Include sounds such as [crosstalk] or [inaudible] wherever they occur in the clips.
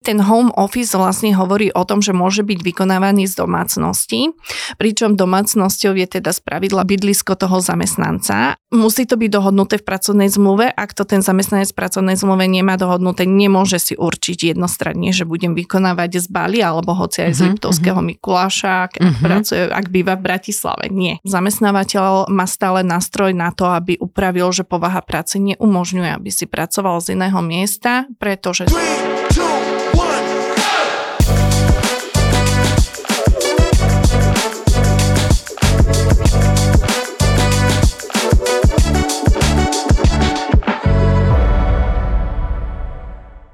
Ten home office vlastne hovorí o tom, že môže byť vykonávaný z domácnosti, pričom domácnosťou je teda spravidla bydlisko toho zamestnanca. Musí to byť dohodnuté v pracovnej zmluve, ak to ten zamestnanec v pracovnej zmluve nemá dohodnuté, nemôže si určiť jednostranne, že budem vykonávať z Bali alebo hoci aj z uh-huh, Liptovského uh-huh. Mikuláša, ak, uh-huh. pracuje, ak býva v Bratislave. Nie. Zamestnávateľ má stále nástroj na to, aby upravil, že povaha práce neumožňuje, aby si pracoval z iného miesta, pretože...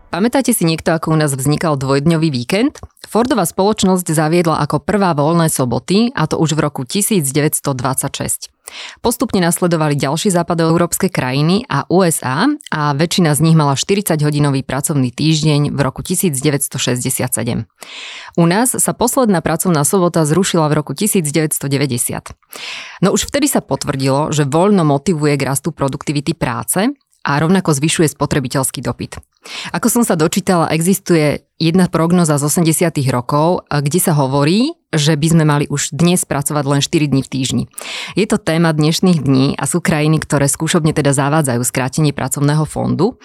Pamätáte si niekto, ako u nás vznikal dvojdňový víkend? Fordová spoločnosť zaviedla ako prvá voľné soboty, a to už v roku 1926. Postupne nasledovali ďalšie západoeurópske krajiny a USA a väčšina z nich mala 40-hodinový pracovný týždeň v roku 1967. U nás sa posledná pracovná sobota zrušila v roku 1990. No už vtedy sa potvrdilo, že voľno motivuje k rastu produktivity práce a rovnako zvyšuje spotrebiteľský dopyt. Ako som sa dočítala, existuje jedna prognoza z 80 rokov, kde sa hovorí, že by sme mali už dnes pracovať len 4 dní v týždni. Je to téma dnešných dní a sú krajiny, ktoré skúšobne teda zavádzajú skrátenie pracovného fondu.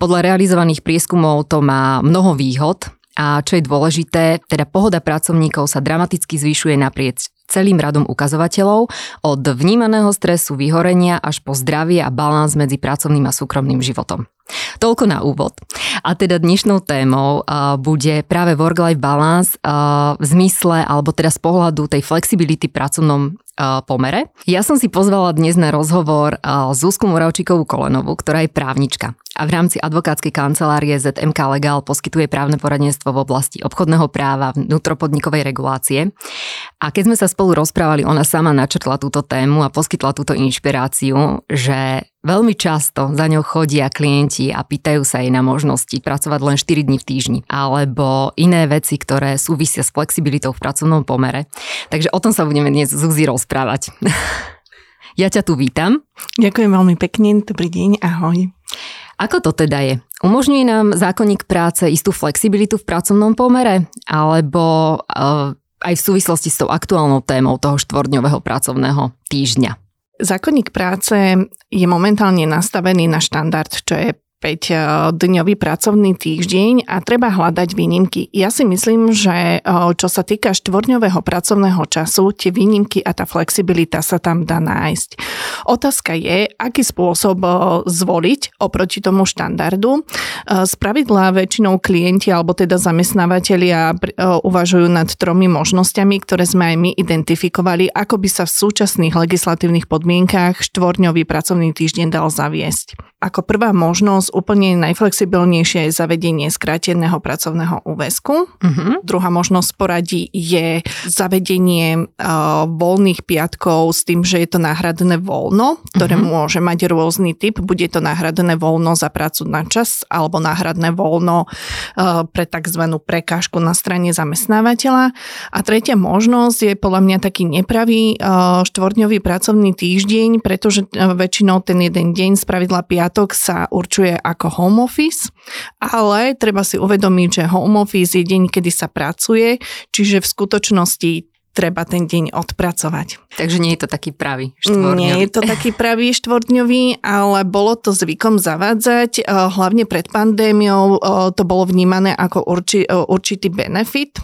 Podľa realizovaných prieskumov to má mnoho výhod, a čo je dôležité, teda pohoda pracovníkov sa dramaticky zvyšuje naprieč celým radom ukazovateľov, od vnímaného stresu, vyhorenia až po zdravie a balans medzi pracovným a súkromným životom. Toľko na úvod. A teda dnešnou témou bude práve work-life balance v zmysle, alebo teda z pohľadu tej flexibility v pracovnom pomere. Ja som si pozvala dnes na rozhovor uh, Zuzku Moravčíkovú Kolenovú, ktorá je právnička a v rámci advokátskej kancelárie ZMK Legal poskytuje právne poradenstvo v oblasti obchodného práva, vnútropodnikovej regulácie. A keď sme sa spolu rozprávali, ona sama načrtla túto tému a poskytla túto inšpiráciu, že veľmi často za ňou chodia klienti a pýtajú sa jej na možnosti pracovať len 4 dní v týždni alebo iné veci, ktoré súvisia s flexibilitou v pracovnom pomere. Takže o tom sa budeme dnes s Uzi rozprávať. [laughs] ja ťa tu vítam. Ďakujem veľmi pekne, dobrý deň, ahoj. Ako to teda je? Umožňuje nám zákonník práce istú flexibilitu v pracovnom pomere? Alebo uh, aj v súvislosti s tou aktuálnou témou toho štvordňového pracovného týždňa? Zákonník práce je momentálne nastavený na štandard, čo je 5-dňový pracovný týždeň a treba hľadať výnimky. Ja si myslím, že čo sa týka štvorňového pracovného času, tie výnimky a tá flexibilita sa tam dá nájsť. Otázka je, aký spôsob zvoliť oproti tomu štandardu. Spravidla väčšinou klienti alebo teda zamestnávateľia uvažujú nad tromi možnosťami, ktoré sme aj my identifikovali, ako by sa v súčasných legislatívnych podmienkách štvorňový pracovný týždeň dal zaviesť. Ako prvá možnosť úplne najflexibilnejšie je zavedenie skráteného pracovného úväzku. Uh-huh. Druhá možnosť poradí je zavedenie uh, voľných piatkov s tým, že je to náhradné voľno, ktoré uh-huh. môže mať rôzny typ. Bude to náhradné voľno za prácu na čas alebo náhradné voľno uh, pre tzv. prekážku na strane zamestnávateľa. A tretia možnosť je podľa mňa taký nepravý uh, štvorňový pracovný týždeň, pretože väčšinou ten jeden deň, spravidla piatok, sa určuje ako home office, ale treba si uvedomiť, že home office je deň, kedy sa pracuje, čiže v skutočnosti treba ten deň odpracovať. Takže nie je to taký pravý štvordňový. Nie je to taký pravý štvordňový, ale bolo to zvykom zavádzať, eh, hlavne pred pandémiou eh, to bolo vnímané ako urči, eh, určitý benefit,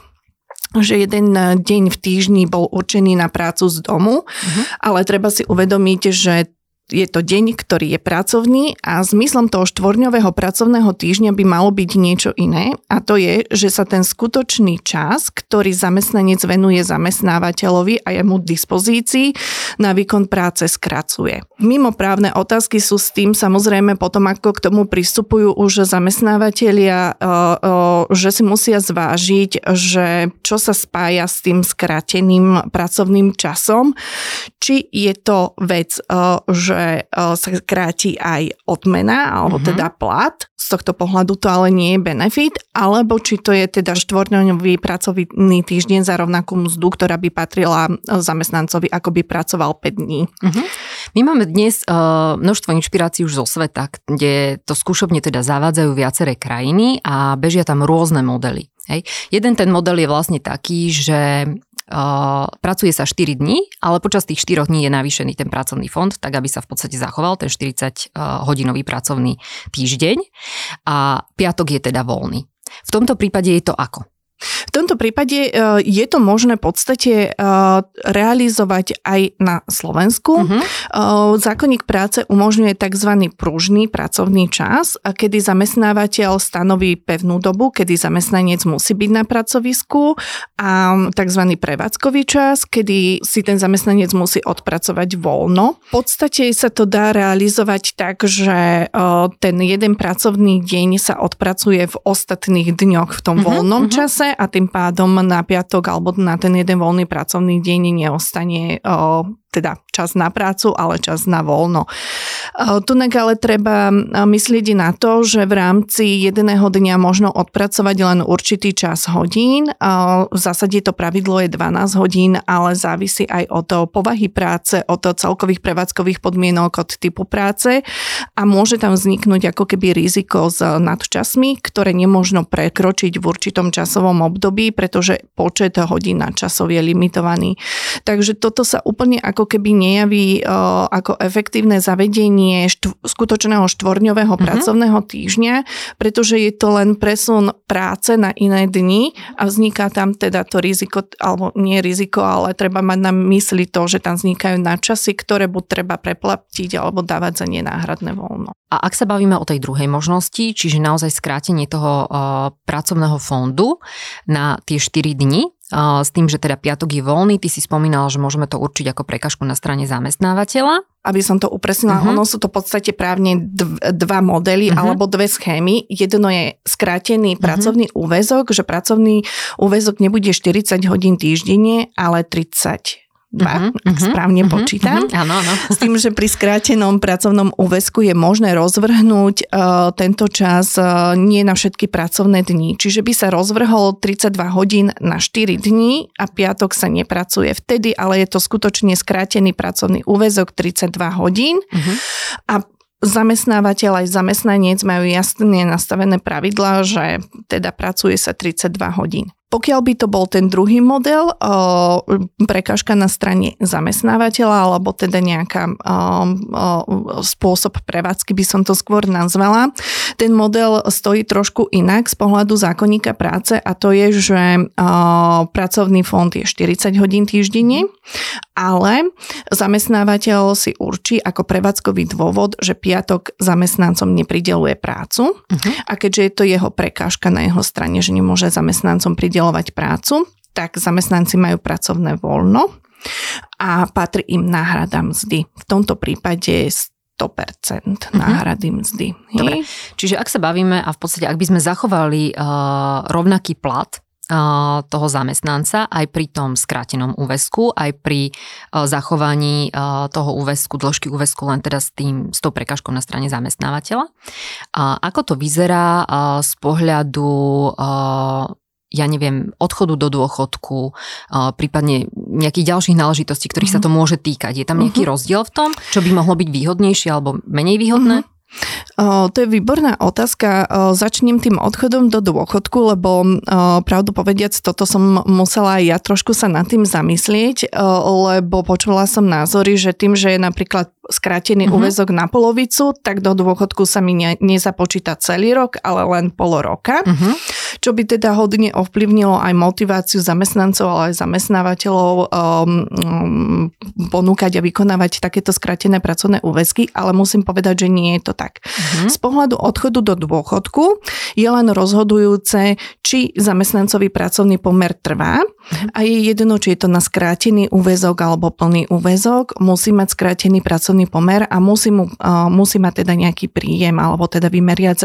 že jeden deň v týždni bol určený na prácu z domu, uh-huh. ale treba si uvedomiť, že je to deň, ktorý je pracovný a zmyslom toho štvorňového pracovného týždňa by malo byť niečo iné a to je, že sa ten skutočný čas, ktorý zamestnanec venuje zamestnávateľovi a jemu dispozícii na výkon práce skracuje. Mimo právne otázky sú s tým samozrejme potom, ako k tomu pristupujú už zamestnávateľia, že si musia zvážiť, že čo sa spája s tým skrateným pracovným časom, či je to vec, že že sa kráti aj odmena, alebo mm-hmm. teda plat. Z tohto pohľadu to ale nie je benefit, alebo či to je teda štvorňový pracovný týždeň za rovnakú mzdu, ktorá by patrila zamestnancovi, ako by pracoval 5 dní. Mm-hmm. My máme dnes uh, množstvo inšpirácií už zo sveta, kde to skúšobne teda zavádzajú viaceré krajiny a bežia tam rôzne modely. Hej. Jeden ten model je vlastne taký, že Pracuje sa 4 dní, ale počas tých 4 dní je navýšený ten pracovný fond, tak aby sa v podstate zachoval ten 40 uh, hodinový pracovný týždeň a piatok je teda voľný. V tomto prípade je to ako? V tomto prípade e, je to možné v podstate e, realizovať aj na Slovensku. Uh-huh. Zákonník práce umožňuje tzv. pružný pracovný čas, kedy zamestnávateľ stanoví pevnú dobu, kedy zamestnanec musí byť na pracovisku a tzv. prevádzkový čas, kedy si ten zamestnanec musí odpracovať voľno. V podstate sa to dá realizovať tak, že ten jeden pracovný deň sa odpracuje v ostatných dňoch v tom uh-huh, voľnom uh-huh. čase a tým pádom na piatok alebo na ten jeden voľný pracovný deň neostane teda čas na prácu, ale čas na voľno. Tunak ale treba myslieť na to, že v rámci jedného dňa možno odpracovať len určitý čas hodín. V zásade to pravidlo je 12 hodín, ale závisí aj od povahy práce, od celkových prevádzkových podmienok, od typu práce a môže tam vzniknúť ako keby riziko s nadčasmi, ktoré nemôžno prekročiť v určitom časovom období, pretože počet hodín nadčasov je limitovaný. Takže toto sa úplne ako keby nejaví ako efektívne zavedenie štv- skutočného štvorňového uh-huh. pracovného týždňa, pretože je to len presun práce na iné dni a vzniká tam teda to riziko, alebo nie riziko, ale treba mať na mysli to, že tam vznikajú nadčasy, ktoré buď treba preplatiť alebo dávať za nenáhradné voľno. A ak sa bavíme o tej druhej možnosti, čiže naozaj skrátenie toho uh, pracovného fondu na tie 4 dni, s tým, že teda piatok je voľný, ty si spomínala, že môžeme to určiť ako prekažku na strane zamestnávateľa. Aby som to upresnila, uh-huh. ono sú to v podstate právne dv, dva modely uh-huh. alebo dve schémy. Jedno je skrátený uh-huh. pracovný úvezok, že pracovný úvezok nebude 40 hodín týždenne, ale 30 dva, uh-huh, ak správne uh-huh, počítam. Uh-huh, áno, áno. S tým, že pri skrátenom pracovnom úvesku je možné rozvrhnúť uh, tento čas uh, nie na všetky pracovné dni. Čiže by sa rozvrhol 32 hodín na 4 dní a piatok sa nepracuje vtedy, ale je to skutočne skrátený pracovný úvezok 32 hodín. Uh-huh. A zamestnávateľ aj zamestnanec majú jasne nastavené pravidlá, že teda pracuje sa 32 hodín. Pokiaľ by to bol ten druhý model, prekažka na strane zamestnávateľa, alebo teda nejaká spôsob prevádzky by som to skôr nazvala, ten model stojí trošku inak z pohľadu zákonníka práce a to je, že pracovný fond je 40 hodín týždenne, ale zamestnávateľ si určí ako prevádzkový dôvod, že piatok zamestnancom neprideluje prácu uh-huh. a keďže je to jeho prekážka na jeho strane, že nemôže zamestnancom prideliť pridelovať prácu, tak zamestnanci majú pracovné voľno a patrí im náhrada mzdy. V tomto prípade 100% mhm. náhrady mzdy. Dobre. Čiže ak sa bavíme a v podstate ak by sme zachovali uh, rovnaký plat uh, toho zamestnanca aj pri tom skrátenom úvesku, aj pri uh, zachovaní toho úvesku, dĺžky úvesku len teda s, tým, s tou prekažkou na strane zamestnávateľa. Uh, ako to vyzerá z pohľadu ja neviem, odchodu do dôchodku, prípadne nejakých ďalších náležitostí, ktorých uh-huh. sa to mhm. môže týkať. Je tam nejaký uh-huh. rozdiel v tom, čo by mohlo byť výhodnejšie alebo menej výhodné? O, to je výborná otázka. Začnem tým odchodom do dôchodku, lebo pravdu povediac, toto som musela aj ja trošku sa nad tým zamyslieť, lebo počula som názory, že tým, že je napríklad skrátený uh-huh. úvezok na polovicu, tak do dôchodku sa mi ne, nezapočíta celý rok, ale len pol roka. Uh-huh čo by teda hodne ovplyvnilo aj motiváciu zamestnancov, ale aj zamestnávateľov um, um, ponúkať a vykonávať takéto skratené pracovné úväzky, ale musím povedať, že nie je to tak. Uh-huh. Z pohľadu odchodu do dôchodku je len rozhodujúce, či zamestnancový pracovný pomer trvá uh-huh. a je jedno, či je to na skrátený úväzok alebo plný úväzok, musí mať skrátený pracovný pomer a musí, mu, uh, musí mať teda nejaký príjem alebo teda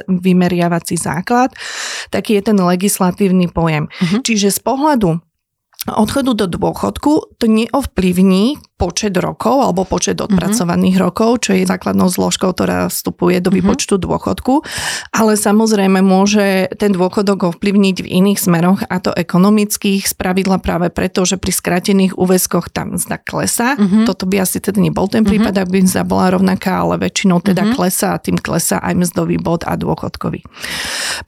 vymeriavací základ. Taký je ten legislatívny pojem. Uh-huh. Čiže z pohľadu odchodu do dôchodku to neovplyvní počet rokov alebo počet mhm. odpracovaných mm-hmm. rokov, čo je základnou zložkou, ktorá vstupuje do mhm. výpočtu mm-hmm. dôchodku. Ale samozrejme môže ten dôchodok ovplyvniť v iných smeroch a to ekonomických spravidla práve preto, že pri skratených úväzkoch tam zda klesa. Mm-hmm. Toto by asi teda nebol ten prípad, mm-hmm. ak by mzda bola rovnaká, ale väčšinou teda mm-hmm. klesa a tým klesa aj mzdový bod a dôchodkový.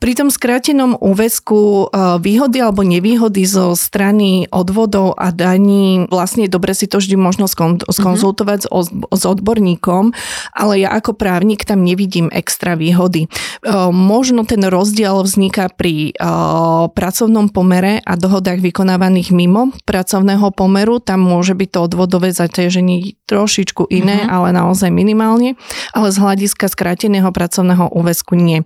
Pri tom skrátenom úväzku e, výhody alebo nevýhody zo strany odvodov a daní vlastne dobre si to vždy možno možno skonzultovať mm-hmm. s, s odborníkom, ale ja ako právnik tam nevidím extra výhody. E, možno ten rozdiel vzniká pri e, pracovnom pomere a dohodách vykonávaných mimo pracovného pomeru. Tam môže byť to odvodové zaťaženie trošičku iné, mm-hmm. ale naozaj minimálne. Ale z hľadiska skráteného pracovného úväzku nie.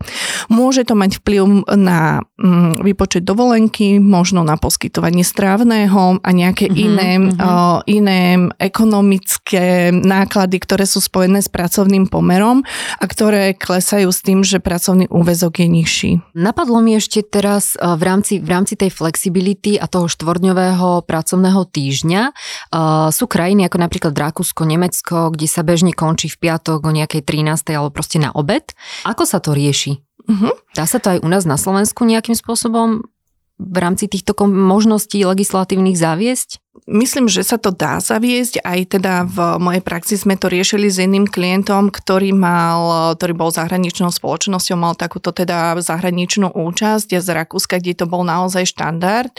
Môže to mať vplyv na mm, výpočet dovolenky, možno na poskytovanie strávneho a nejaké mm-hmm, iné, mm-hmm. Uh, iné ekonomické náklady, ktoré sú spojené s pracovným pomerom a ktoré klesajú s tým, že pracovný úvezok je nižší. Napadlo mi ešte teraz e, v rámci, v rámci tej flexibility a toho štvordňového pracovného týždňa e, sú krajiny ako napríklad Rakúsko, Nemecko, kde sa bežne končí v piatok o nejakej 13. alebo proste na obed. Ako sa to rieši? Uh-huh. Dá sa to aj u nás na Slovensku nejakým spôsobom v rámci týchto možností legislatívnych zaviesť? Myslím, že sa to dá zaviesť. Aj teda v mojej praxi sme to riešili s jedným klientom, ktorý mal, ktorý bol zahraničnou spoločnosťou, mal takúto teda zahraničnú účasť z Rakúska, kde to bol naozaj štandard.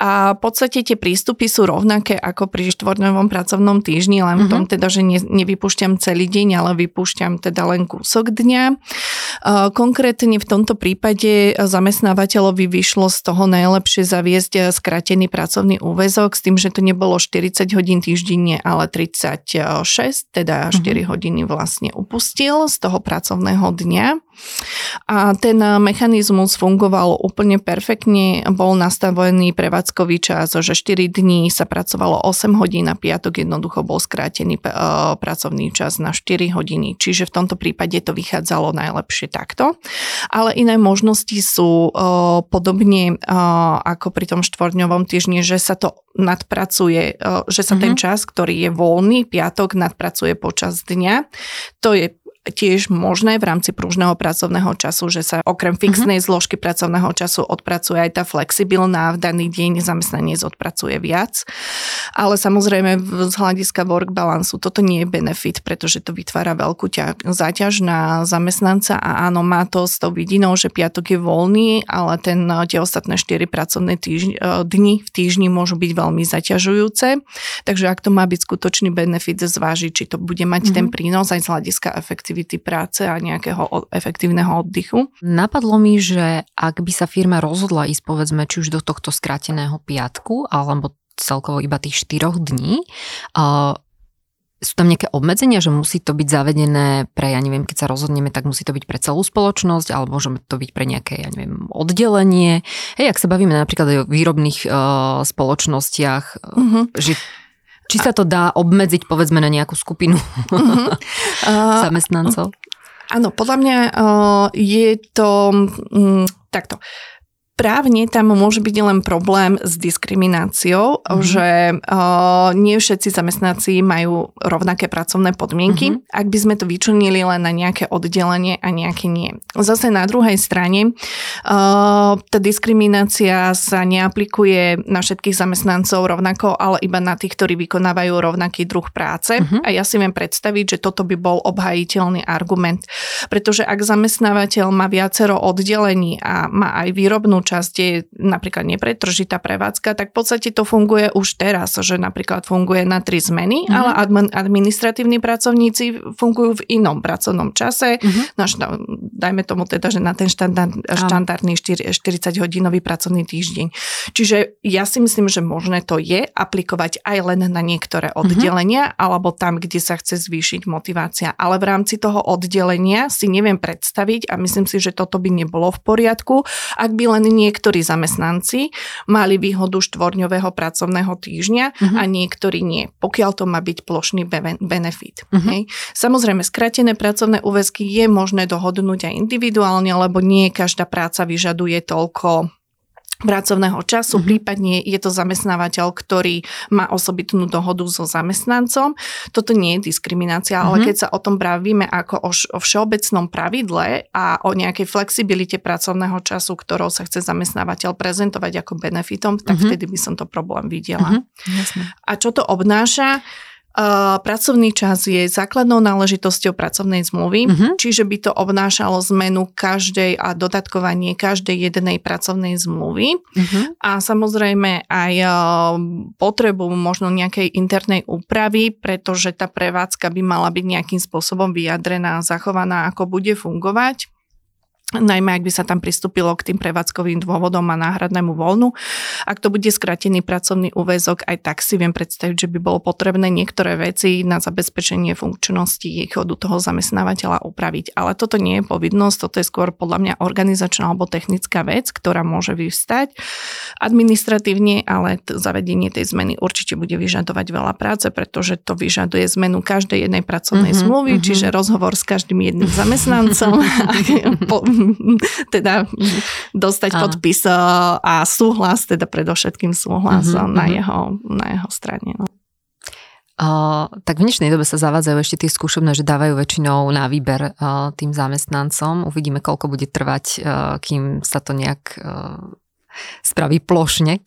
A v podstate tie prístupy sú rovnaké ako pri štvornovom pracovnom týždni, len v tom mhm. teda, že ne, nevypúšťam celý deň, ale vypúšťam teda len kúsok dňa. Konkrétne v tomto prípade zamestnávateľovi vyšlo z toho najlepšie zaviesť skratený pracovný úvezok s tým, že to nebolo 40 hodín týždenne, ale 36, teda 4 mm-hmm. hodiny vlastne upustil z toho pracovného dňa. A ten mechanizmus fungoval úplne perfektne, bol nastavený prevádzkový čas, že 4 dní sa pracovalo 8 hodín a piatok jednoducho bol skrátený e, pracovný čas na 4 hodiny. Čiže v tomto prípade to vychádzalo najlepšie takto. Ale iné možnosti sú e, podobne e, ako pri tom štvorňovom týždni, že sa to nadpracuje, že sa mm-hmm. ten mhm. čas, ktorý je voľný, piatok nadpracuje počas dňa. To je tiež možné v rámci pružného pracovného času, že sa okrem fixnej uh-huh. zložky pracovného času odpracuje aj tá flexibilná, v daný deň zamestnanec odpracuje viac. Ale samozrejme z hľadiska work balance toto nie je benefit, pretože to vytvára veľkú ťa- záťaž na zamestnanca a áno, má to s tou vidinou, že piatok je voľný, ale ten, tie ostatné 4 pracovné týždň, e, dni v týždni môžu byť veľmi zaťažujúce. Takže ak to má byť skutočný benefit, zvážiť, či to bude mať uh-huh. ten prínos aj z hľadiska efektivity efektivity práce a nejakého efektívneho oddychu. Napadlo mi, že ak by sa firma rozhodla ísť povedzme či už do tohto skráteného piatku alebo celkovo iba tých 4 dní, uh, sú tam nejaké obmedzenia, že musí to byť zavedené pre, ja neviem, keď sa rozhodneme, tak musí to byť pre celú spoločnosť, alebo môžeme to byť pre nejaké, ja neviem, oddelenie. Hej, ak sa bavíme napríklad o výrobných uh, spoločnostiach, uh-huh. že či sa to dá obmedziť povedzme na nejakú skupinu uh-huh. [laughs] zamestnancov? Áno, podľa mňa uh, je to um, takto. Právne tam môže byť len problém s diskrimináciou, mm-hmm. že uh, nie všetci zamestnanci majú rovnaké pracovné podmienky, mm-hmm. ak by sme to vyčlenili len na nejaké oddelenie a nejaké nie. Zase na druhej strane uh, tá diskriminácia sa neaplikuje na všetkých zamestnancov rovnako, ale iba na tých, ktorí vykonávajú rovnaký druh práce. Mm-hmm. A ja si viem predstaviť, že toto by bol obhajiteľný argument. Pretože ak zamestnávateľ má viacero oddelení a má aj výrobnú časť je napríklad nepretržitá prevádzka, tak v podstate to funguje už teraz, že napríklad funguje na tri zmeny, mm-hmm. ale admin, administratívni pracovníci fungujú v inom pracovnom čase, mm-hmm. no, dajme tomu teda, že na ten štandard, štandardný 40-hodinový pracovný týždeň. Čiže ja si myslím, že možné to je aplikovať aj len na niektoré mhm. oddelenia, mm-hmm. alebo tam, kde sa chce zvýšiť motivácia. Ale v rámci toho oddelenia si neviem predstaviť a myslím si, že toto by nebolo v poriadku, ak by len niektorí zamestnanci mali výhodu štvorňového pracovného týždňa uh-huh. a niektorí nie, pokiaľ to má byť plošný benefit. Uh-huh. Hej. Samozrejme, skratené pracovné úväzky je možné dohodnúť aj individuálne, lebo nie každá práca vyžaduje toľko pracovného času, mm-hmm. prípadne je to zamestnávateľ, ktorý má osobitnú dohodu so zamestnancom. Toto nie je diskriminácia, mm-hmm. ale mhm. keď sa o tom bavíme ako o, o všeobecnom pravidle a o nejakej flexibilite pracovného času, ktorou sa chce zamestnávateľ prezentovať ako benefitom, tak mm-hmm. vtedy by som to problém videla. Mm-hmm. A čo to obnáša? Uh, pracovný čas je základnou náležitosťou pracovnej zmluvy, uh-huh. čiže by to obnášalo zmenu každej a dodatkovanie každej jednej pracovnej zmluvy uh-huh. a samozrejme aj uh, potrebu možno nejakej internej úpravy, pretože tá prevádzka by mala byť nejakým spôsobom vyjadrená a zachovaná, ako bude fungovať najmä ak by sa tam pristúpilo k tým prevádzkovým dôvodom a náhradnému voľnu. Ak to bude skratený pracovný úvezok, aj tak si viem predstaviť, že by bolo potrebné niektoré veci na zabezpečenie funkčnosti chodu toho zamestnávateľa upraviť. Ale toto nie je povinnosť, toto je skôr podľa mňa organizačná alebo technická vec, ktorá môže vyvstať administratívne, ale t- zavedenie tej zmeny určite bude vyžadovať veľa práce, pretože to vyžaduje zmenu každej jednej pracovnej mm-hmm, zmluvy, mm-hmm. čiže rozhovor s každým jedným zamestnancom [laughs] [laughs] [laughs] teda dostať a. podpis e, a súhlas, teda predovšetkým súhlas mm-hmm, na, mm-hmm. Jeho, na jeho strane. No. Uh, tak v dnešnej dobe sa zavádzajú ešte tie skúšobné, že dávajú väčšinou na výber uh, tým zamestnancom. Uvidíme, koľko bude trvať, uh, kým sa to nejak spraví plošne.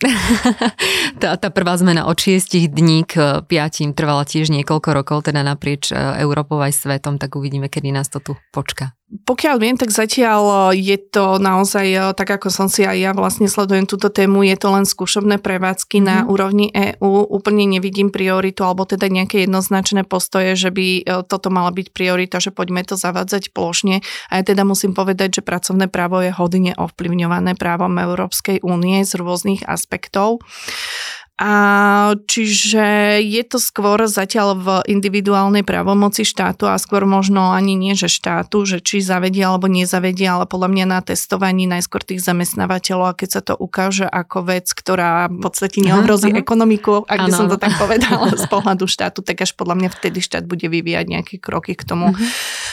[laughs] tá, tá prvá zmena od 6 dní k 5 trvala tiež niekoľko rokov, teda naprieč Európou aj svetom, tak uvidíme, kedy nás to tu počká. Pokiaľ viem, tak zatiaľ e, je to naozaj, e, tak ako som si aj ja vlastne sledujem túto tému, je to len skúšobné prevádzky mm. na mhm. úrovni EÚ. Úplne nevidím prioritu, alebo teda nejaké jednoznačné postoje, že by toto mala byť priorita, že poďme to zavádzať plošne. A ja teda musím povedať, že pracovné právo je hodne ovplyvňované právom Európskej únie z rôznych aspektov. A čiže je to skôr zatiaľ v individuálnej právomoci štátu a skôr možno ani nie, že štátu, že či zavedia alebo nezavedia, ale podľa mňa na testovaní najskôr tých zamestnávateľov a keď sa to ukáže ako vec, ktorá v podstate neohrozí uh-huh. ekonomiku, ak by som to tak povedala [laughs] z pohľadu štátu, tak až podľa mňa vtedy štát bude vyvíjať nejaké kroky k tomu, uh-huh.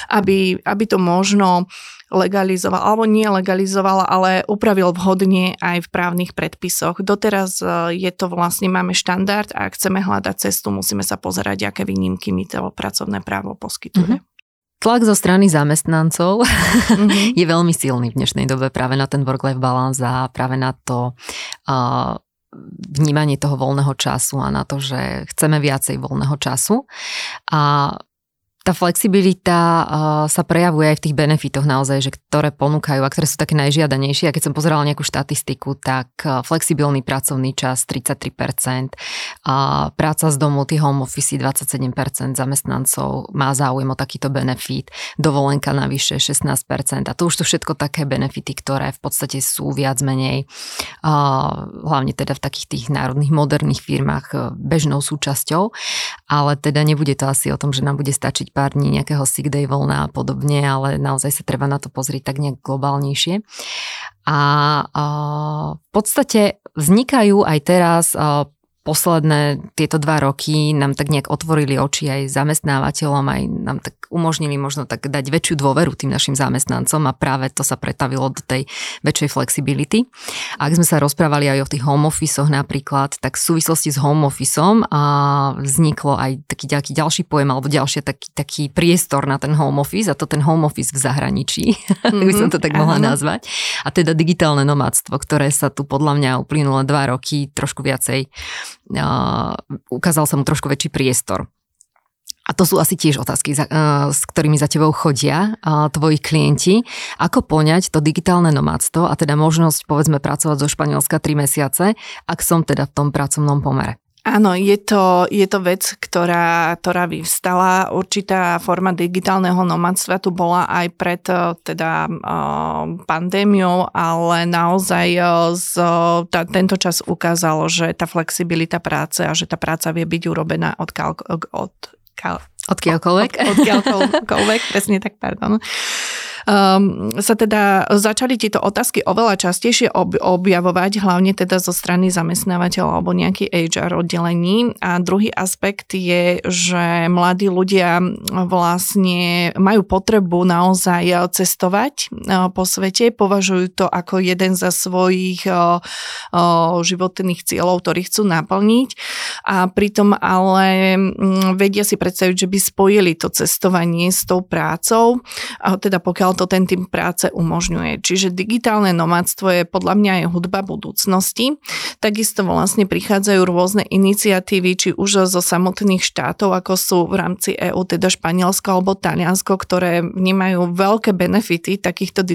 aby, aby to možno legalizoval, alebo nie legalizoval, ale upravil vhodne aj v právnych predpisoch. Doteraz e, je to vlastne, máme štandard a ak chceme hľadať cestu, musíme sa pozerať, aké výnimky mi to pracovné právo poskytuje. Mm-hmm. Tlak zo strany zamestnancov mm-hmm. [laughs] je veľmi silný v dnešnej dobe práve na ten work-life balance a práve na to uh, vnímanie toho voľného času a na to, že chceme viacej voľného času. A tá flexibilita sa prejavuje aj v tých benefitoch naozaj, že ktoré ponúkajú a ktoré sú také najžiadanejšie. A keď som pozerala nejakú štatistiku, tak flexibilný pracovný čas 33%, a práca z domu, tie home office 27% zamestnancov má záujem o takýto benefit, dovolenka navyše 16% a to už sú všetko také benefity, ktoré v podstate sú viac menej, hlavne teda v takých tých národných moderných firmách uh, bežnou súčasťou, ale teda nebude to asi o tom, že nám bude stačiť pár dní nejakého sick day voľna a podobne, ale naozaj sa treba na to pozrieť tak nejak globálnejšie. A, a v podstate vznikajú aj teraz posledné tieto dva roky nám tak nejak otvorili oči aj zamestnávateľom, aj nám tak umožnili možno tak dať väčšiu dôveru tým našim zamestnancom a práve to sa pretavilo do tej väčšej flexibility. Ak sme sa rozprávali aj o tých home office napríklad, tak v súvislosti s home officeom a vzniklo aj taký ďalší, ďalší pojem alebo ďalší taký, taký priestor na ten home office a to ten home office v zahraničí, mm-hmm, [laughs] by som to tak mohla áno. nazvať. A teda digitálne nomádstvo, ktoré sa tu podľa mňa uplynulé dva roky trošku viacej ukázal sa mu trošku väčší priestor. A to sú asi tiež otázky, s ktorými za tebou chodia tvoji klienti. Ako poňať to digitálne nomádstvo a teda možnosť povedzme pracovať zo Španielska 3 mesiace, ak som teda v tom pracovnom pomere? Áno, je to, je to vec, ktorá, ktorá vyvstala. Určitá forma digitálneho nomadstva tu bola aj pred eh, teda uh, pandémiou, ale naozaj uh, z, tá, tento čas ukázalo, že tá flexibilita práce a že tá práca vie byť urobená od, od, od, od, od, od, od presne tak, pardon. Um, sa teda začali tieto otázky oveľa častejšie ob, objavovať, hlavne teda zo strany zamestnávateľa alebo nejaký HR oddelení. A druhý aspekt je, že mladí ľudia vlastne majú potrebu naozaj cestovať po svete, považujú to ako jeden za svojich životných cieľov, ktorých chcú naplniť. A pritom ale vedia si predstaviť, že by spojili to cestovanie s tou prácou, teda pokiaľ to ten tým práce umožňuje. Čiže digitálne nomadstvo je podľa mňa aj hudba budúcnosti. Takisto vlastne prichádzajú rôzne iniciatívy, či už zo samotných štátov, ako sú v rámci EÚ, teda Španielsko alebo Taliansko, ktoré vnímajú veľké benefity takýchto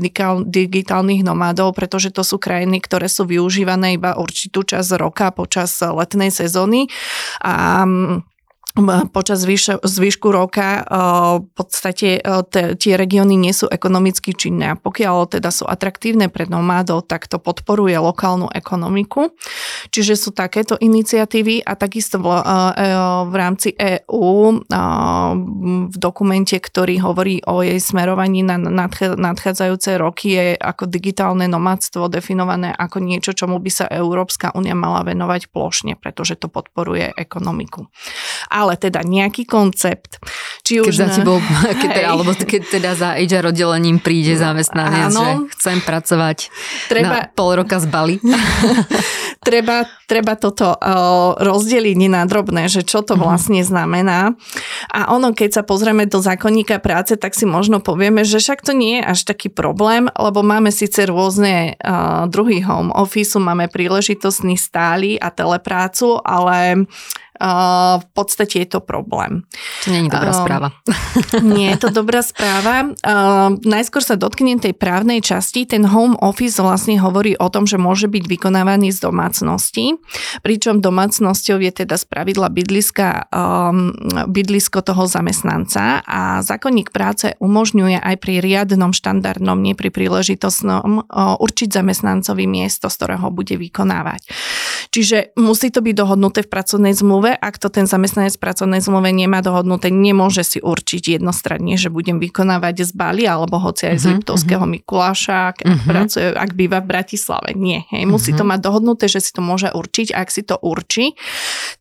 digitálnych nomádov, pretože to sú krajiny, ktoré sú využívané iba určitú časť roka počas letnej sezóny a počas zvyš, zvyšku roka v podstate tie regióny nie sú ekonomicky činné a pokiaľ teda sú atraktívne pre nomádov, tak to podporuje lokálnu ekonomiku. Čiže sú takéto iniciatívy a takisto v, e, v rámci EÚ v dokumente, ktorý hovorí o jej smerovaní na nadchádzajúce roky je ako digitálne nomádstvo definované ako niečo, čomu by sa Európska únia mala venovať plošne, pretože to podporuje ekonomiku. Ale teda nejaký koncept. Či keď už... Za tebou, [laughs] [laughs] keď teda, alebo keď teda za HR oddelením príde zamestnanec, že chcem pracovať treba, na pol roka z Bali. [laughs] treba, treba toto uh, rozdeliť na drobné, že čo to mhm. vlastne znamená. A ono, keď sa pozrieme do zákonníka práce, tak si možno povieme, že však to nie je až taký problém, lebo máme síce rôzne uh, druhy home office, máme príležitostný stály a teleprácu, ale v podstate je to problém. To nie je dobrá správa. [laughs] Nie je to dobrá správa. Najskôr sa dotknem tej právnej časti. Ten home office vlastne hovorí o tom, že môže byť vykonávaný z domácnosti, pričom domácnosťou je teda spravidla bydliska, bydlisko toho zamestnanca a zákonník práce umožňuje aj pri riadnom štandardnom, nie pri príležitostnom, určiť zamestnancovi miesto, z ktorého bude vykonávať. Čiže musí to byť dohodnuté v pracovnej zmluve ak to ten zamestnanec v pracovnej zmluve nemá dohodnuté, nemôže si určiť jednostranne, že budem vykonávať z Bali alebo hoci aj z uh-huh, Liptovského uh-huh. Mikuláša, ak, uh-huh. pracuje, ak býva v Bratislave. Nie, hej, musí uh-huh. to mať dohodnuté, že si to môže určiť. Ak si to určí,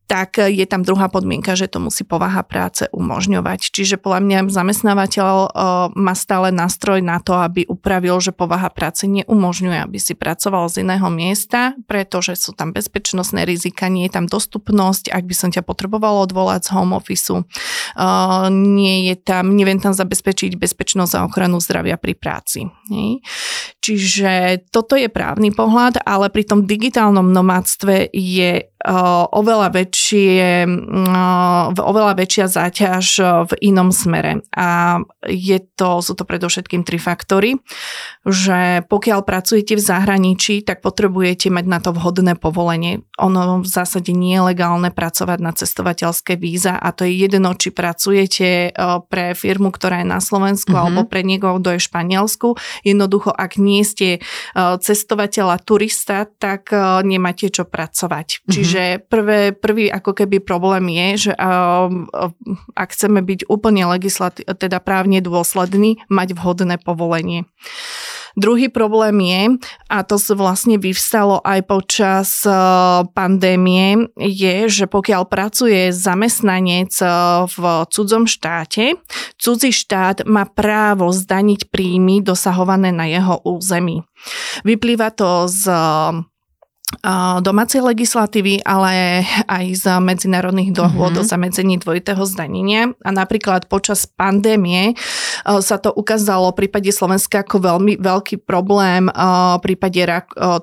tak je tam druhá podmienka, že to musí povaha práce umožňovať. Čiže podľa mňa zamestnávateľ má stále nástroj na to, aby upravil, že povaha práce neumožňuje, aby si pracoval z iného miesta, pretože sú tam bezpečnostné rizika, nie je tam dostupnosť, ak by som ťa potreboval odvolať z home office, nie je tam, neviem tam zabezpečiť bezpečnosť a ochranu zdravia pri práci. Čiže toto je právny pohľad, ale pri tom digitálnom nomádstve je oveľa väčšie, oveľa väčšia záťaž v inom smere. A je to, sú to predovšetkým tri faktory, že pokiaľ pracujete v zahraničí, tak potrebujete mať na to vhodné povolenie. Ono v zásade nie je legálne pracovať na cestovateľské víza a to je jedno, či pracujete pre firmu, ktorá je na Slovensku mm-hmm. alebo pre niekoho, kto je v Španielsku. Jednoducho, ak nie ste cestovateľ a turista, tak nemáte čo pracovať. Mm-hmm. Čiže prvé, prvý ako keby problém je, že ak chceme byť úplne legislat- teda právne dôsledný, mať vhodné povolenie. Druhý problém je, a to sa vlastne vyvstalo aj počas pandémie, je, že pokiaľ pracuje zamestnanec v cudzom štáte, cudzí štát má právo zdaniť príjmy dosahované na jeho území. Vyplýva to z domácej legislatívy, ale aj z medzinárodných dohôd mm-hmm. o zamedzení dvojitého zdanenia. A napríklad počas pandémie sa to ukázalo v prípade Slovenska ako veľmi veľký problém v prípade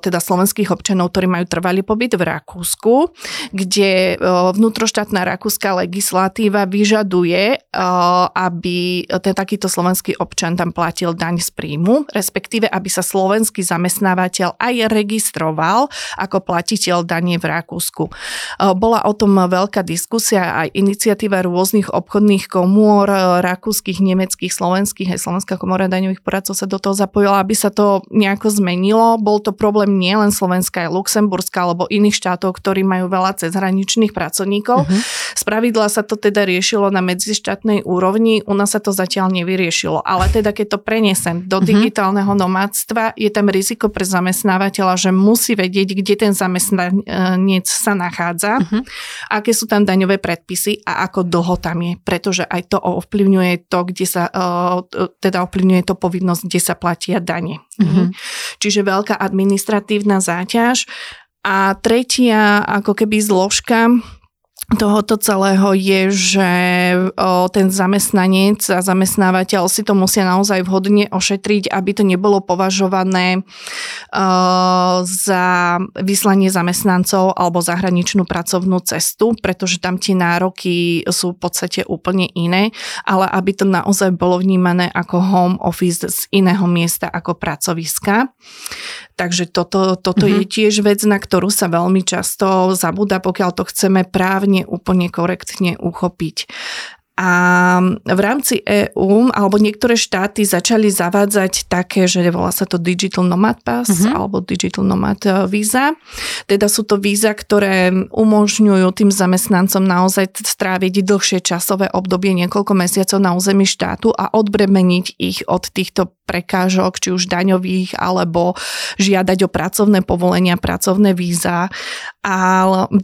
teda slovenských občanov, ktorí majú trvalý pobyt v Rakúsku, kde vnútroštátna rakúska legislatíva vyžaduje, aby ten takýto slovenský občan tam platil daň z príjmu, respektíve aby sa slovenský zamestnávateľ aj registroval ako platiteľ danie v Rakúsku. Bola o tom veľká diskusia aj iniciatíva rôznych obchodných komôr, rakúskych, nemeckých, slovenských, aj Slovenská komora daňových poradcov sa do toho zapojila, aby sa to nejako zmenilo. Bol to problém nielen Slovenska, aj Luxemburska alebo iných štátov, ktorí majú veľa cezhraničných pracovníkov. Uh-huh. Spravidla sa to teda riešilo na medzištátnej úrovni, u nás sa to zatiaľ nevyriešilo. Ale teda keď to prenesem do uh-huh. digitálneho nomádstva, je tam riziko pre zamestnávateľa, že musí vedieť, kde ten zamestnanec sa nachádza, uh-huh. aké sú tam daňové predpisy a ako dlho tam je, pretože aj to ovplyvňuje to, kde sa, teda ovplyvňuje to povinnosť, kde sa platia dane. Uh-huh. Čiže veľká administratívna záťaž. A tretia ako keby zložka tohoto celého je, že ten zamestnanec a zamestnávateľ si to musia naozaj vhodne ošetriť, aby to nebolo považované za vyslanie zamestnancov alebo zahraničnú pracovnú cestu, pretože tam tie nároky sú v podstate úplne iné, ale aby to naozaj bolo vnímané ako home office z iného miesta ako pracoviska. Takže toto, toto mm-hmm. je tiež vec, na ktorú sa veľmi často zabúda, pokiaľ to chceme právne úplne korektne uchopiť. A v rámci EÚ, alebo niektoré štáty začali zavádzať také, že volá sa to Digital Nomad Pass uh-huh. alebo Digital Nomad e, Visa. Teda sú to víza, ktoré umožňujú tým zamestnancom naozaj stráviť dlhšie časové obdobie, niekoľko mesiacov na území štátu a odbremeniť ich od týchto prekážok, či už daňových, alebo žiadať o pracovné povolenia, pracovné víza. A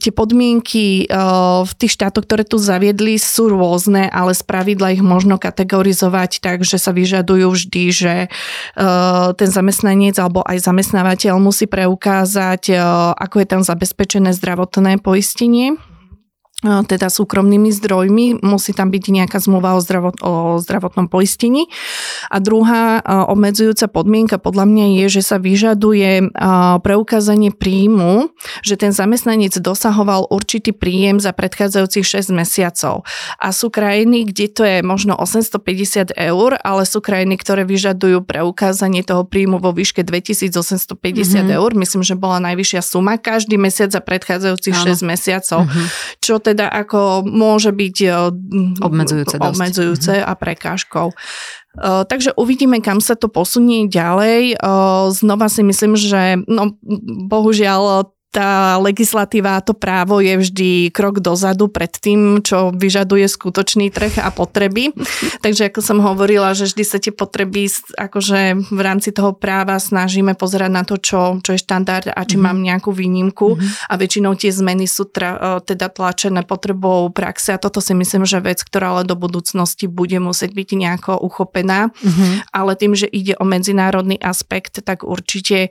tie podmienky e, v tých štátoch, ktoré tu zaviedli, sú rôzne, ale z pravidla ich možno kategorizovať tak, že sa vyžadujú vždy, že e, ten zamestnanec alebo aj zamestnávateľ musí preukázať, e, ako je tam zabezpečené zdravotné poistenie teda súkromnými zdrojmi, musí tam byť nejaká zmluva o, zdravot, o zdravotnom poistení. A druhá obmedzujúca podmienka podľa mňa je, že sa vyžaduje preukázanie príjmu, že ten zamestnanec dosahoval určitý príjem za predchádzajúcich 6 mesiacov. A sú krajiny, kde to je možno 850 eur, ale sú krajiny, ktoré vyžadujú preukázanie toho príjmu vo výške 2850 mm-hmm. eur. Myslím, že bola najvyššia suma každý mesiac za predchádzajúcich Áno. 6 mesiacov. Mm-hmm. Čo teda ako môže byť e, obmedzujúce, obmedzujúce a prekážkou. E, takže uvidíme, kam sa to posunie ďalej. E, znova si myslím, že no, bohužiaľ tá legislatíva a to právo je vždy krok dozadu pred tým, čo vyžaduje skutočný trh a potreby. [laughs] Takže ako som hovorila, že vždy sa tie potreby akože v rámci toho práva snažíme pozerať na to, čo, čo je štandard a či mm-hmm. mám nejakú výnimku mm-hmm. a väčšinou tie zmeny sú tra, e, teda tlačené potrebou praxe a toto si myslím, že vec, ktorá ale do budúcnosti bude musieť byť nejako uchopená, mm-hmm. ale tým, že ide o medzinárodný aspekt, tak určite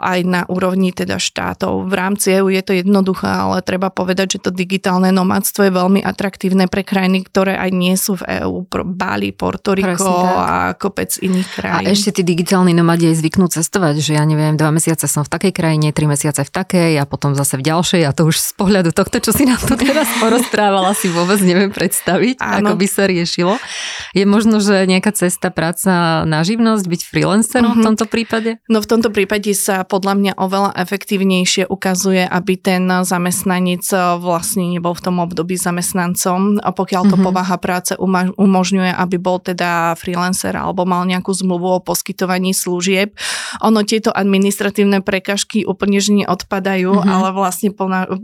aj na úrovni teda štátov. V rámci EU je to jednoduché, ale treba povedať, že to digitálne nomádstvo je veľmi atraktívne pre krajiny, ktoré aj nie sú v EÚ. Bali, Portoriko a kopec iných krajín. A ešte tí digitálni nomadi aj zvyknú cestovať, že ja neviem, dva mesiace som v takej krajine, tri mesiace v takej a potom zase v ďalšej a to už z pohľadu tohto, čo si nám tu teraz porozprávala, si vôbec neviem predstaviť, Áno. ako by sa riešilo. Je možno, že nejaká cesta, práca na živnosť, byť freelancerom uh-huh. v mhm. tomto prípade? No v tomto prípade kde sa podľa mňa oveľa efektívnejšie ukazuje, aby ten zamestnanec eh, vlastne nebol v tom období zamestnancom, pokiaľ to mm-hmm. povaha práce umožňuje, aby bol teda freelancer alebo mal nejakú zmluvu o poskytovaní služieb. Ono tieto administratívne prekažky úplne že neodpadajú, mm-hmm. ale vlastne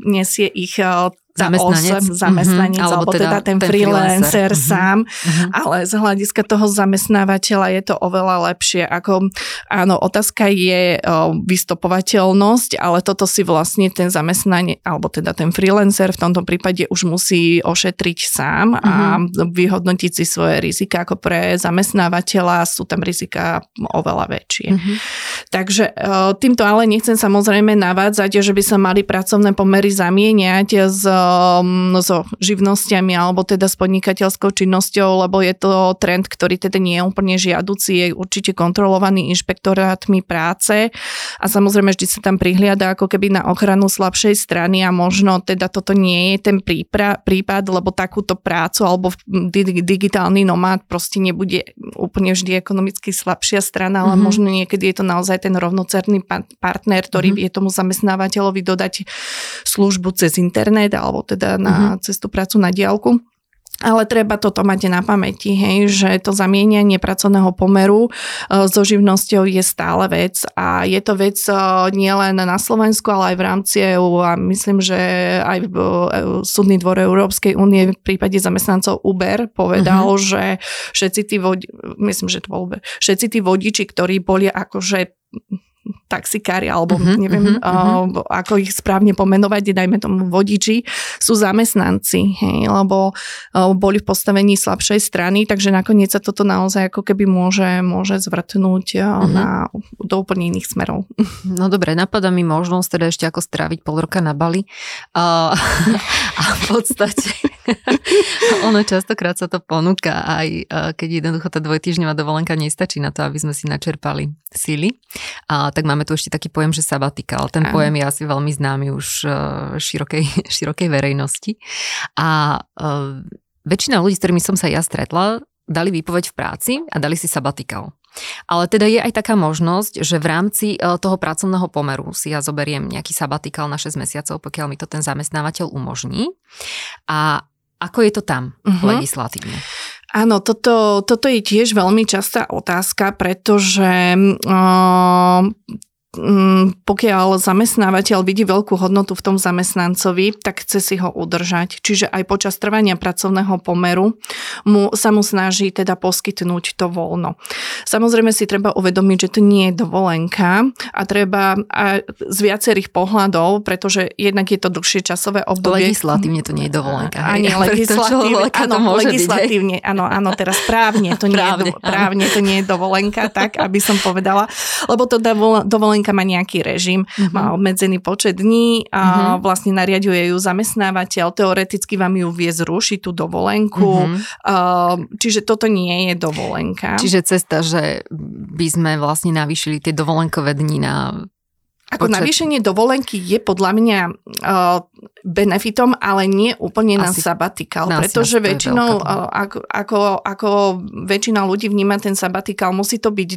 nesie ich eh, zamestnanec, osem, zamestnanec mm-hmm, alebo teda, teda ten, ten freelancer, freelancer mm-hmm. sám, mm-hmm. ale z hľadiska toho zamestnávateľa je to oveľa lepšie. Ako, áno, otázka je o, vystopovateľnosť, ale toto si vlastne ten zamestnanec, alebo teda ten freelancer v tomto prípade už musí ošetriť sám mm-hmm. a mhm. vyhodnotiť si svoje rizika, ako pre zamestnávateľa sú tam rizika oveľa väčšie. Mm-hmm. Takže o, týmto ale nechcem samozrejme navádzať, že by sa mali pracovné pomery zamieňať s um, so živnosťami alebo teda s podnikateľskou činnosťou, lebo je to trend, ktorý teda nie je úplne žiaduci, je určite kontrolovaný inšpektorátmi práce a samozrejme vždy sa tam prihliada ako keby na ochranu slabšej strany a možno teda toto nie je ten prípra, prípad, lebo takúto prácu alebo digitálny nomád proste nebude úplne vždy ekonomicky slabšia strana, ale mm-hmm. možno niekedy je to naozaj ten rovnocerný partner, ktorý mm-hmm. vie tomu zamestnávateľovi dodať službu cez internet alebo teda na uh-huh. cestu prácu na diálku. Ale treba toto mať na pamäti, hej, že to zamienianie pracovného pomeru e, so živnosťou je stále vec a je to vec e, nielen na Slovensku, ale aj v rámci EU a myslím, že aj e, súdny dvor Európskej únie v prípade zamestnancov Uber povedal, uh-huh. že všetci tí vodi, myslím, že to bol Uber, všetci tí vodiči, ktorí boli akože taxikári, alebo uh-huh, neviem, uh-huh, uh, ako ich správne pomenovať, dajme tomu vodiči, sú zamestnanci, hej, lebo boli v postavení slabšej strany, takže nakoniec sa toto naozaj ako keby môže, môže zvrtnúť uh, uh-huh. na, do úplne iných smerov. No dobre, napadá mi možnosť teda ešte ako stráviť pol roka na Bali. Uh, a v podstate [laughs] ono častokrát sa to ponúka aj keď jednoducho tá dvojtýždňová dovolenka nestačí na to, aby sme si načerpali síly. A tak máme tu ešte taký pojem, že sabatikál. Ten pojem je asi veľmi známy už uh, širokej, [laughs] širokej verejnosti. A uh, väčšina ľudí, s ktorými som sa ja stretla, dali výpoveď v práci a dali si sabatikál. Ale teda je aj taká možnosť, že v rámci uh, toho pracovného pomeru si ja zoberiem nejaký sabatikál na 6 mesiacov, pokiaľ mi to ten zamestnávateľ umožní. A ako je to tam uh-huh. legislatívne? Áno, toto, toto je tiež veľmi častá otázka, pretože uh, pokiaľ zamestnávateľ vidí veľkú hodnotu v tom zamestnancovi, tak chce si ho udržať. Čiže aj počas trvania pracovného pomeru mu, sa mu snaží teda poskytnúť to voľno. Samozrejme si treba uvedomiť, že to nie je dovolenka a treba a z viacerých pohľadov, pretože jednak je to dlhšie časové obdobie. Legislatívne to nie je dovolenka. Ani [laughs] legislatívne, áno, legislatívne, áno, áno, teraz právne to nie, právne, je, právne to nie je dovolenka, tak aby som povedala, lebo to dovolenka dovolenka má nejaký režim, uh-huh. má obmedzený počet dní a uh-huh. vlastne nariaduje ju zamestnávateľ, teoreticky vám ju vie zrušiť tú dovolenku, uh-huh. čiže toto nie je dovolenka. Čiže cesta, že by sme vlastne navýšili tie dovolenkové dni na ako počet... navýšenie dovolenky je podľa mňa uh, benefitom, ale nie úplne na sabatikál, pretože väčšinou, uh, ako, ako, ako väčšina ľudí vníma ten sabatikál, musí to byť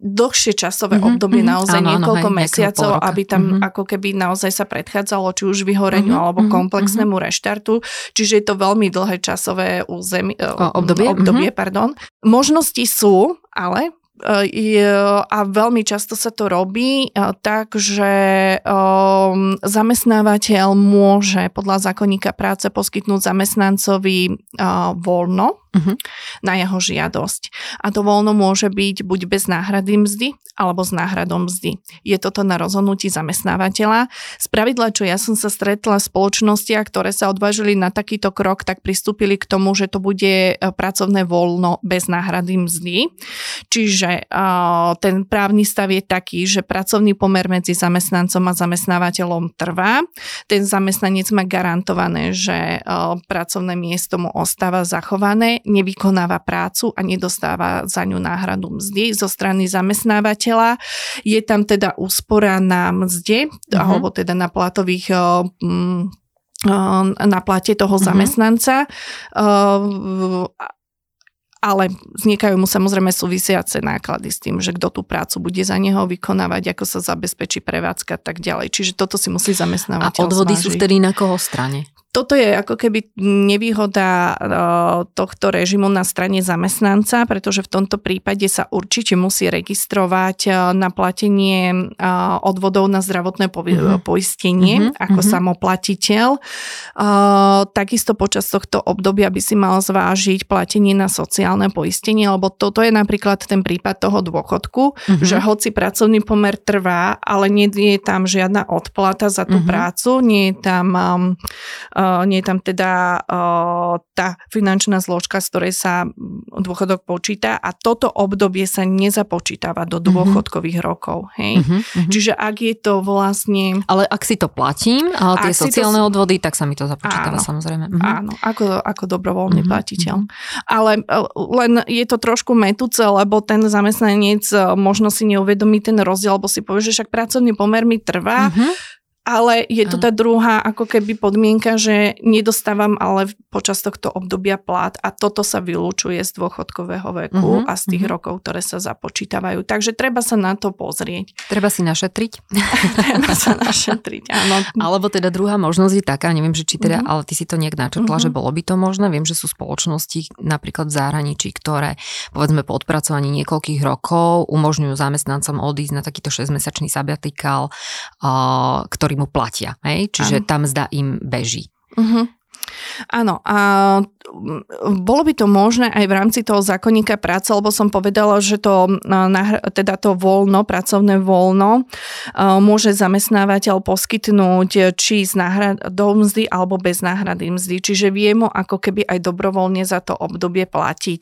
dlhšie časové mm-hmm, obdobie, mm-hmm, naozaj áno, niekoľko áno, hej, mesiacov, aby tam mm-hmm. ako keby naozaj sa predchádzalo či už vyhoreniu mm-hmm, alebo mm-hmm, komplexnému mm-hmm. reštartu, čiže je to veľmi dlhé časové územie, uh, obdobie, obdobie mm-hmm. pardon. Možnosti sú, ale a veľmi často sa to robí tak, že um, zamestnávateľ môže podľa zákonníka práce poskytnúť zamestnancovi voľno uh-huh. na jeho žiadosť. A to voľno môže byť buď bez náhrady mzdy, alebo s náhradom mzdy. Je toto na rozhodnutí zamestnávateľa. Z pravidla, čo ja som sa stretla v spoločnostiach, ktoré sa odvážili na takýto krok, tak pristúpili k tomu, že to bude e, pracovné voľno bez náhrady mzdy. Čiže ten právny stav je taký, že pracovný pomer medzi zamestnancom a zamestnávateľom trvá. Ten zamestnanec má garantované, že pracovné miesto mu ostáva zachované, nevykonáva prácu a nedostáva za ňu náhradu mzdy zo strany zamestnávateľa. Je tam teda úspora na mzde, uh-huh. alebo teda na platových na plate toho uh-huh. zamestnanca. Uh, ale vznikajú mu samozrejme súvisiace náklady s tým, že kto tú prácu bude za neho vykonávať, ako sa zabezpečí prevádzka a tak ďalej. Čiže toto si musí zamestnávateľ A odvody zvážiť. sú vtedy na koho strane? Toto je ako keby nevýhoda tohto režimu na strane zamestnanca, pretože v tomto prípade sa určite musí registrovať na platenie odvodov na zdravotné mhm. poistenie mm-hmm. ako mm-hmm. samoplatiteľ. Takisto počas tohto obdobia by si mal zvážiť platenie na sociálne poistenie, lebo toto je napríklad ten prípad toho dôchodku, mm-hmm. že hoci pracovný pomer trvá, ale nie je tam žiadna odplata za tú mm-hmm. prácu, nie je tam nie je tam teda uh, tá finančná zložka, z ktorej sa dôchodok počíta a toto obdobie sa nezapočítava do mhm. dôchodkových rokov. Hej? Uh-huh, uh-huh. Čiže ak je to vlastne... Ale ak si to platím, ale tie sociálne to... odvody, tak sa mi to započítava áno, samozrejme. Uh-huh. Áno, ako, ako dobrovoľný uh-huh, platiteľ. Uh-huh. Ale len je to trošku metúce, lebo ten zamestnanec možno si neuvedomí ten rozdiel, alebo si povie, že však pracovný pomer mi trvá. Uh-huh ale je tu tá druhá ako keby podmienka, že nedostávam ale počas tohto obdobia plát a toto sa vylúčuje z dôchodkového veku uh-huh, a z tých uh-huh. rokov, ktoré sa započítavajú. Takže treba sa na to pozrieť. [laughs] Treba si našetriť. treba sa našetriť, áno. Alebo teda druhá možnosť je taká, neviem, že či teda, uh-huh. ale ty si to nejak načrtla, uh-huh. že bolo by to možné. Viem, že sú spoločnosti napríklad v zahraničí, ktoré povedzme po odpracovaní niekoľkých rokov umožňujú zamestnancom odísť na takýto 6-mesačný sabatikál, uh, ktorý ktorí mu platia. Hej? Čiže ano. tam zda im beží. Uh-huh. Áno, a bolo by to možné aj v rámci toho zákonníka práce, lebo som povedala, že to, teda to voľno, pracovné voľno môže zamestnávateľ poskytnúť či z náhradou mzdy alebo bez náhrady mzdy, čiže vie mu ako keby aj dobrovoľne za to obdobie platiť.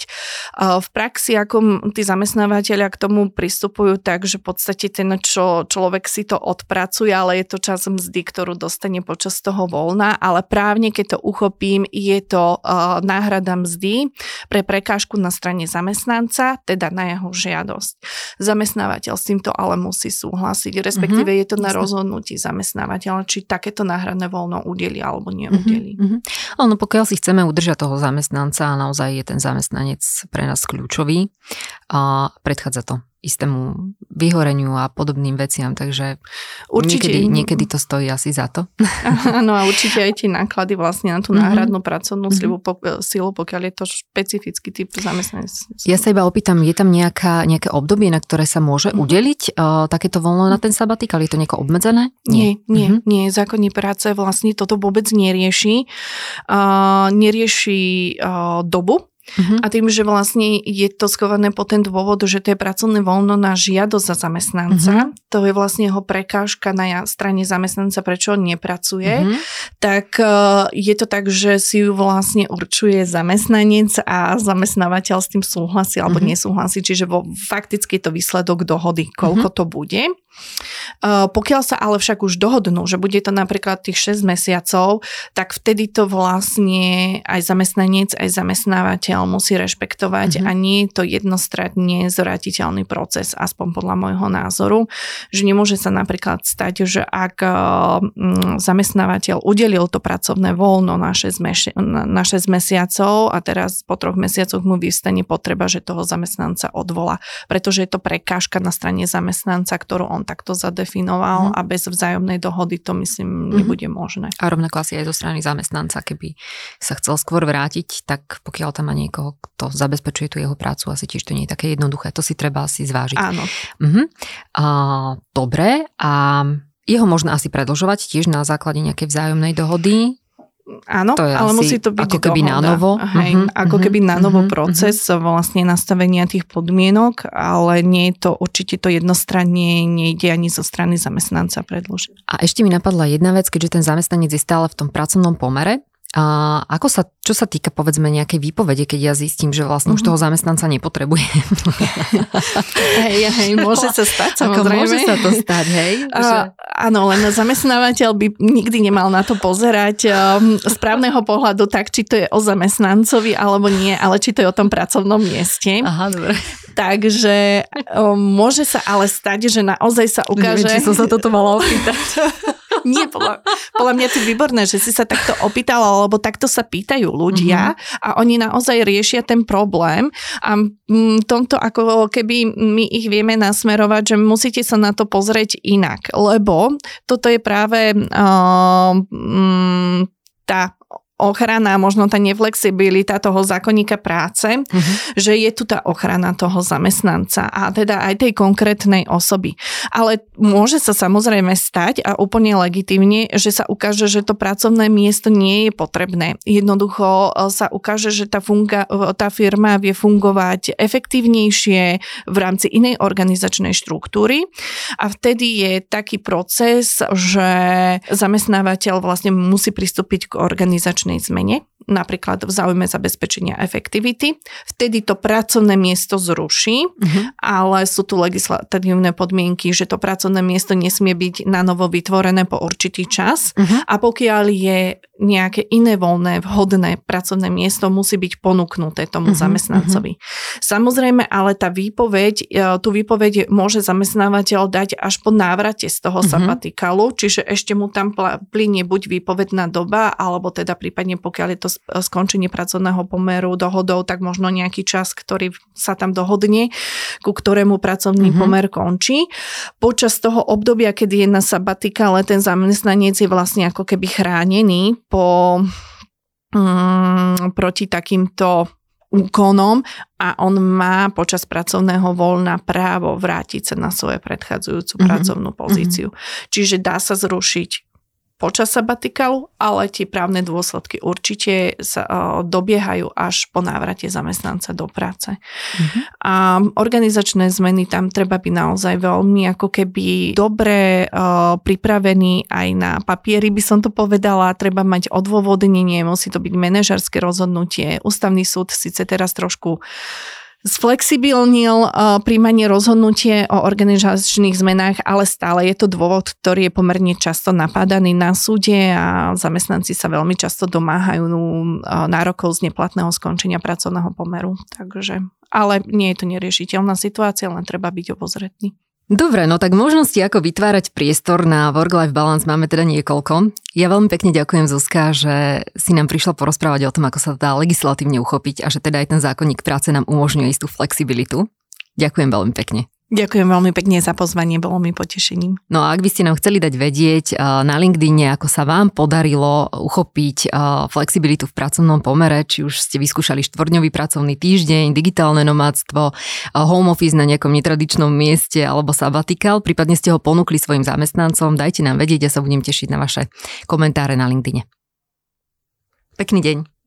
V praxi, ako tí zamestnávateľia k tomu pristupujú tak, že v podstate ten čo, človek si to odpracuje, ale je to čas mzdy, ktorú dostane počas toho voľna, ale právne, keď to uchopím, je to náhrada mzdy pre prekážku na strane zamestnanca, teda na jeho žiadosť. Zamestnávateľ s týmto ale musí súhlasiť, respektíve mm-hmm. je to na rozhodnutí zamestnávateľa, či takéto náhradné voľno udeli alebo neudeli. Mm-hmm. Ale no, pokiaľ si chceme udržať toho zamestnanca a naozaj je ten zamestnanec pre nás kľúčový, a predchádza to istému vyhoreniu a podobným veciam, takže určite, niekedy, niekedy to stojí asi za to. Áno [laughs] a určite aj tie náklady vlastne na tú mm-hmm. náhradnú pracovnú mm-hmm. po, silu, pokiaľ je to špecifický typ zamestnanec. Ja sa iba opýtam, je tam nejaká, nejaké obdobie, na ktoré sa môže mm-hmm. udeliť uh, takéto voľno na ten sabatik, ale je to nejako obmedzené? Nie, nie, mm-hmm. nie. Zákonní práce vlastne toto vôbec nerieši. Uh, nerieši uh, dobu, Uh-huh. A tým, že vlastne je to skované po ten dôvod, že to je pracovné voľno na žiadosť za zamestnanca, uh-huh. to je vlastne jeho prekážka na strane zamestnanca, prečo on nepracuje, uh-huh. tak uh, je to tak, že si ju vlastne určuje zamestnanec a zamestnávateľ s tým súhlasí alebo uh-huh. nesúhlasí, čiže vo, fakticky je to výsledok dohody, koľko uh-huh. to bude. Uh, pokiaľ sa ale však už dohodnú, že bude to napríklad tých 6 mesiacov, tak vtedy to vlastne aj zamestnanec, aj zamestnávateľ musí rešpektovať mm-hmm. a nie je to jednostranne zvratiteľný proces, aspoň podľa môjho názoru, že nemôže sa napríklad stať, že ak eh, mm, zamestnávateľ udelil to pracovné voľno na 6, mesi- na 6 mesiacov a teraz po troch mesiacoch mu vystane potreba, že toho zamestnanca odvola, pretože je to prekážka na strane zamestnanca, ktorú on takto zadefinoval mm-hmm. a bez vzájomnej dohody to myslím mm-hmm. nebude možné. A rovnako asi aj zo strany zamestnanca, keby sa chcel skôr vrátiť, tak pokiaľ tam má niekoho, kto zabezpečuje tú jeho prácu, asi tiež to nie je také jednoduché. To si treba asi zvážiť. Áno. Uh-huh. A, dobre, a jeho možno asi predlžovať tiež na základe nejakej vzájomnej dohody? Áno, to je ale musí to byť ako keby dohoda. na novo. Hej, uh-huh, ako uh-huh, keby na novo uh-huh, proces uh-huh. vlastne nastavenia tých podmienok, ale nie je to určite to jednostranne, nejde ani zo strany zamestnanca predložiť. A ešte mi napadla jedna vec, keďže ten zamestnanec je stále v tom pracovnom pomere, a ako sa, čo sa týka povedzme nejakej výpovede, keď ja zistím, že vlastne uh-huh. už mhm. toho zamestnanca nepotrebujem. [laughs] hej, hej, môže sa stať, samozrejme. Môže sa to stať, hej. A, áno, len zamestnávateľ by nikdy nemal na to pozerať um, z právneho pohľadu tak, či to je o zamestnancovi alebo nie, ale či to je o tom pracovnom mieste. Aha, dobre. Takže um, môže sa ale stať, že naozaj sa ukáže... Neviem, či som sa toto mala opýtať. [laughs] Nie, podľa, podľa mňa to je výborné, že si sa takto opýtala, lebo takto sa pýtajú ľudia mm-hmm. a oni naozaj riešia ten problém a mm, tomto ako keby my ich vieme nasmerovať, že musíte sa na to pozrieť inak, lebo toto je práve uh, tá ochrana, možno tá neflexibilita toho zákonníka práce, uh-huh. že je tu tá ochrana toho zamestnanca a teda aj tej konkrétnej osoby. Ale môže sa samozrejme stať a úplne legitimne, že sa ukáže, že to pracovné miesto nie je potrebné. Jednoducho e, sa ukáže, že tá, funga, e, tá firma vie fungovať efektívnejšie v rámci inej organizačnej štruktúry a vtedy je taký proces, že zamestnávateľ vlastne musí pristúpiť k organizačnej organizačnej zmene, napríklad v záujme zabezpečenia efektivity. Vtedy to pracovné miesto zruší, uh-huh. ale sú tu legislatívne podmienky, že to pracovné miesto nesmie byť na novo vytvorené po určitý čas uh-huh. a pokiaľ je nejaké iné voľné, vhodné pracovné miesto musí byť ponúknuté tomu uh-huh, zamestnancovi. Uh-huh. Samozrejme, ale tá výpoveď, e, tú výpoveď môže zamestnávateľ dať až po návrate z toho uh-huh. sabatikalu, čiže ešte mu tam plynie buď výpovedná doba, alebo teda prípadne pokiaľ je to skončenie pracovného pomeru dohodou, tak možno nejaký čas, ktorý sa tam dohodne, ku ktorému pracovný uh-huh. pomer končí. Počas toho obdobia, kedy je na sabatikale, ten zamestnanec je vlastne ako keby chránený po, mm, proti takýmto úkonom a on má počas pracovného voľna právo vrátiť sa na svoju predchádzajúcu mm-hmm. pracovnú pozíciu. Mm-hmm. Čiže dá sa zrušiť počas sabatikalu, ale tie právne dôsledky určite sa uh, dobiehajú až po návrate zamestnanca do práce. Mm-hmm. A organizačné zmeny tam treba byť naozaj veľmi ako keby dobre uh, pripravený aj na papieri, by som to povedala. Treba mať odôvodnenie, musí to byť manažerské rozhodnutie. Ústavný súd síce teraz trošku Sflexibilnil uh, príjmanie rozhodnutie o organizačných zmenách, ale stále je to dôvod, ktorý je pomerne často napádaný na súde a zamestnanci sa veľmi často domáhajú uh, nárokov z neplatného skončenia pracovného pomeru. Takže, ale nie je to neriešiteľná situácia, len treba byť obozretný. Dobre, no tak možnosti, ako vytvárať priestor na work-life balance máme teda niekoľko. Ja veľmi pekne ďakujem Zuzka, že si nám prišla porozprávať o tom, ako sa dá legislatívne uchopiť a že teda aj ten zákonník práce nám umožňuje istú flexibilitu. Ďakujem veľmi pekne. Ďakujem veľmi pekne za pozvanie, bolo mi potešením. No a ak by ste nám chceli dať vedieť na LinkedIn, ako sa vám podarilo uchopiť flexibilitu v pracovnom pomere, či už ste vyskúšali štvordňový pracovný týždeň, digitálne nomádstvo, home office na nejakom netradičnom mieste alebo sabatikal, prípadne ste ho ponúkli svojim zamestnancom, dajte nám vedieť, ja sa budem tešiť na vaše komentáre na LinkedIn. Pekný deň.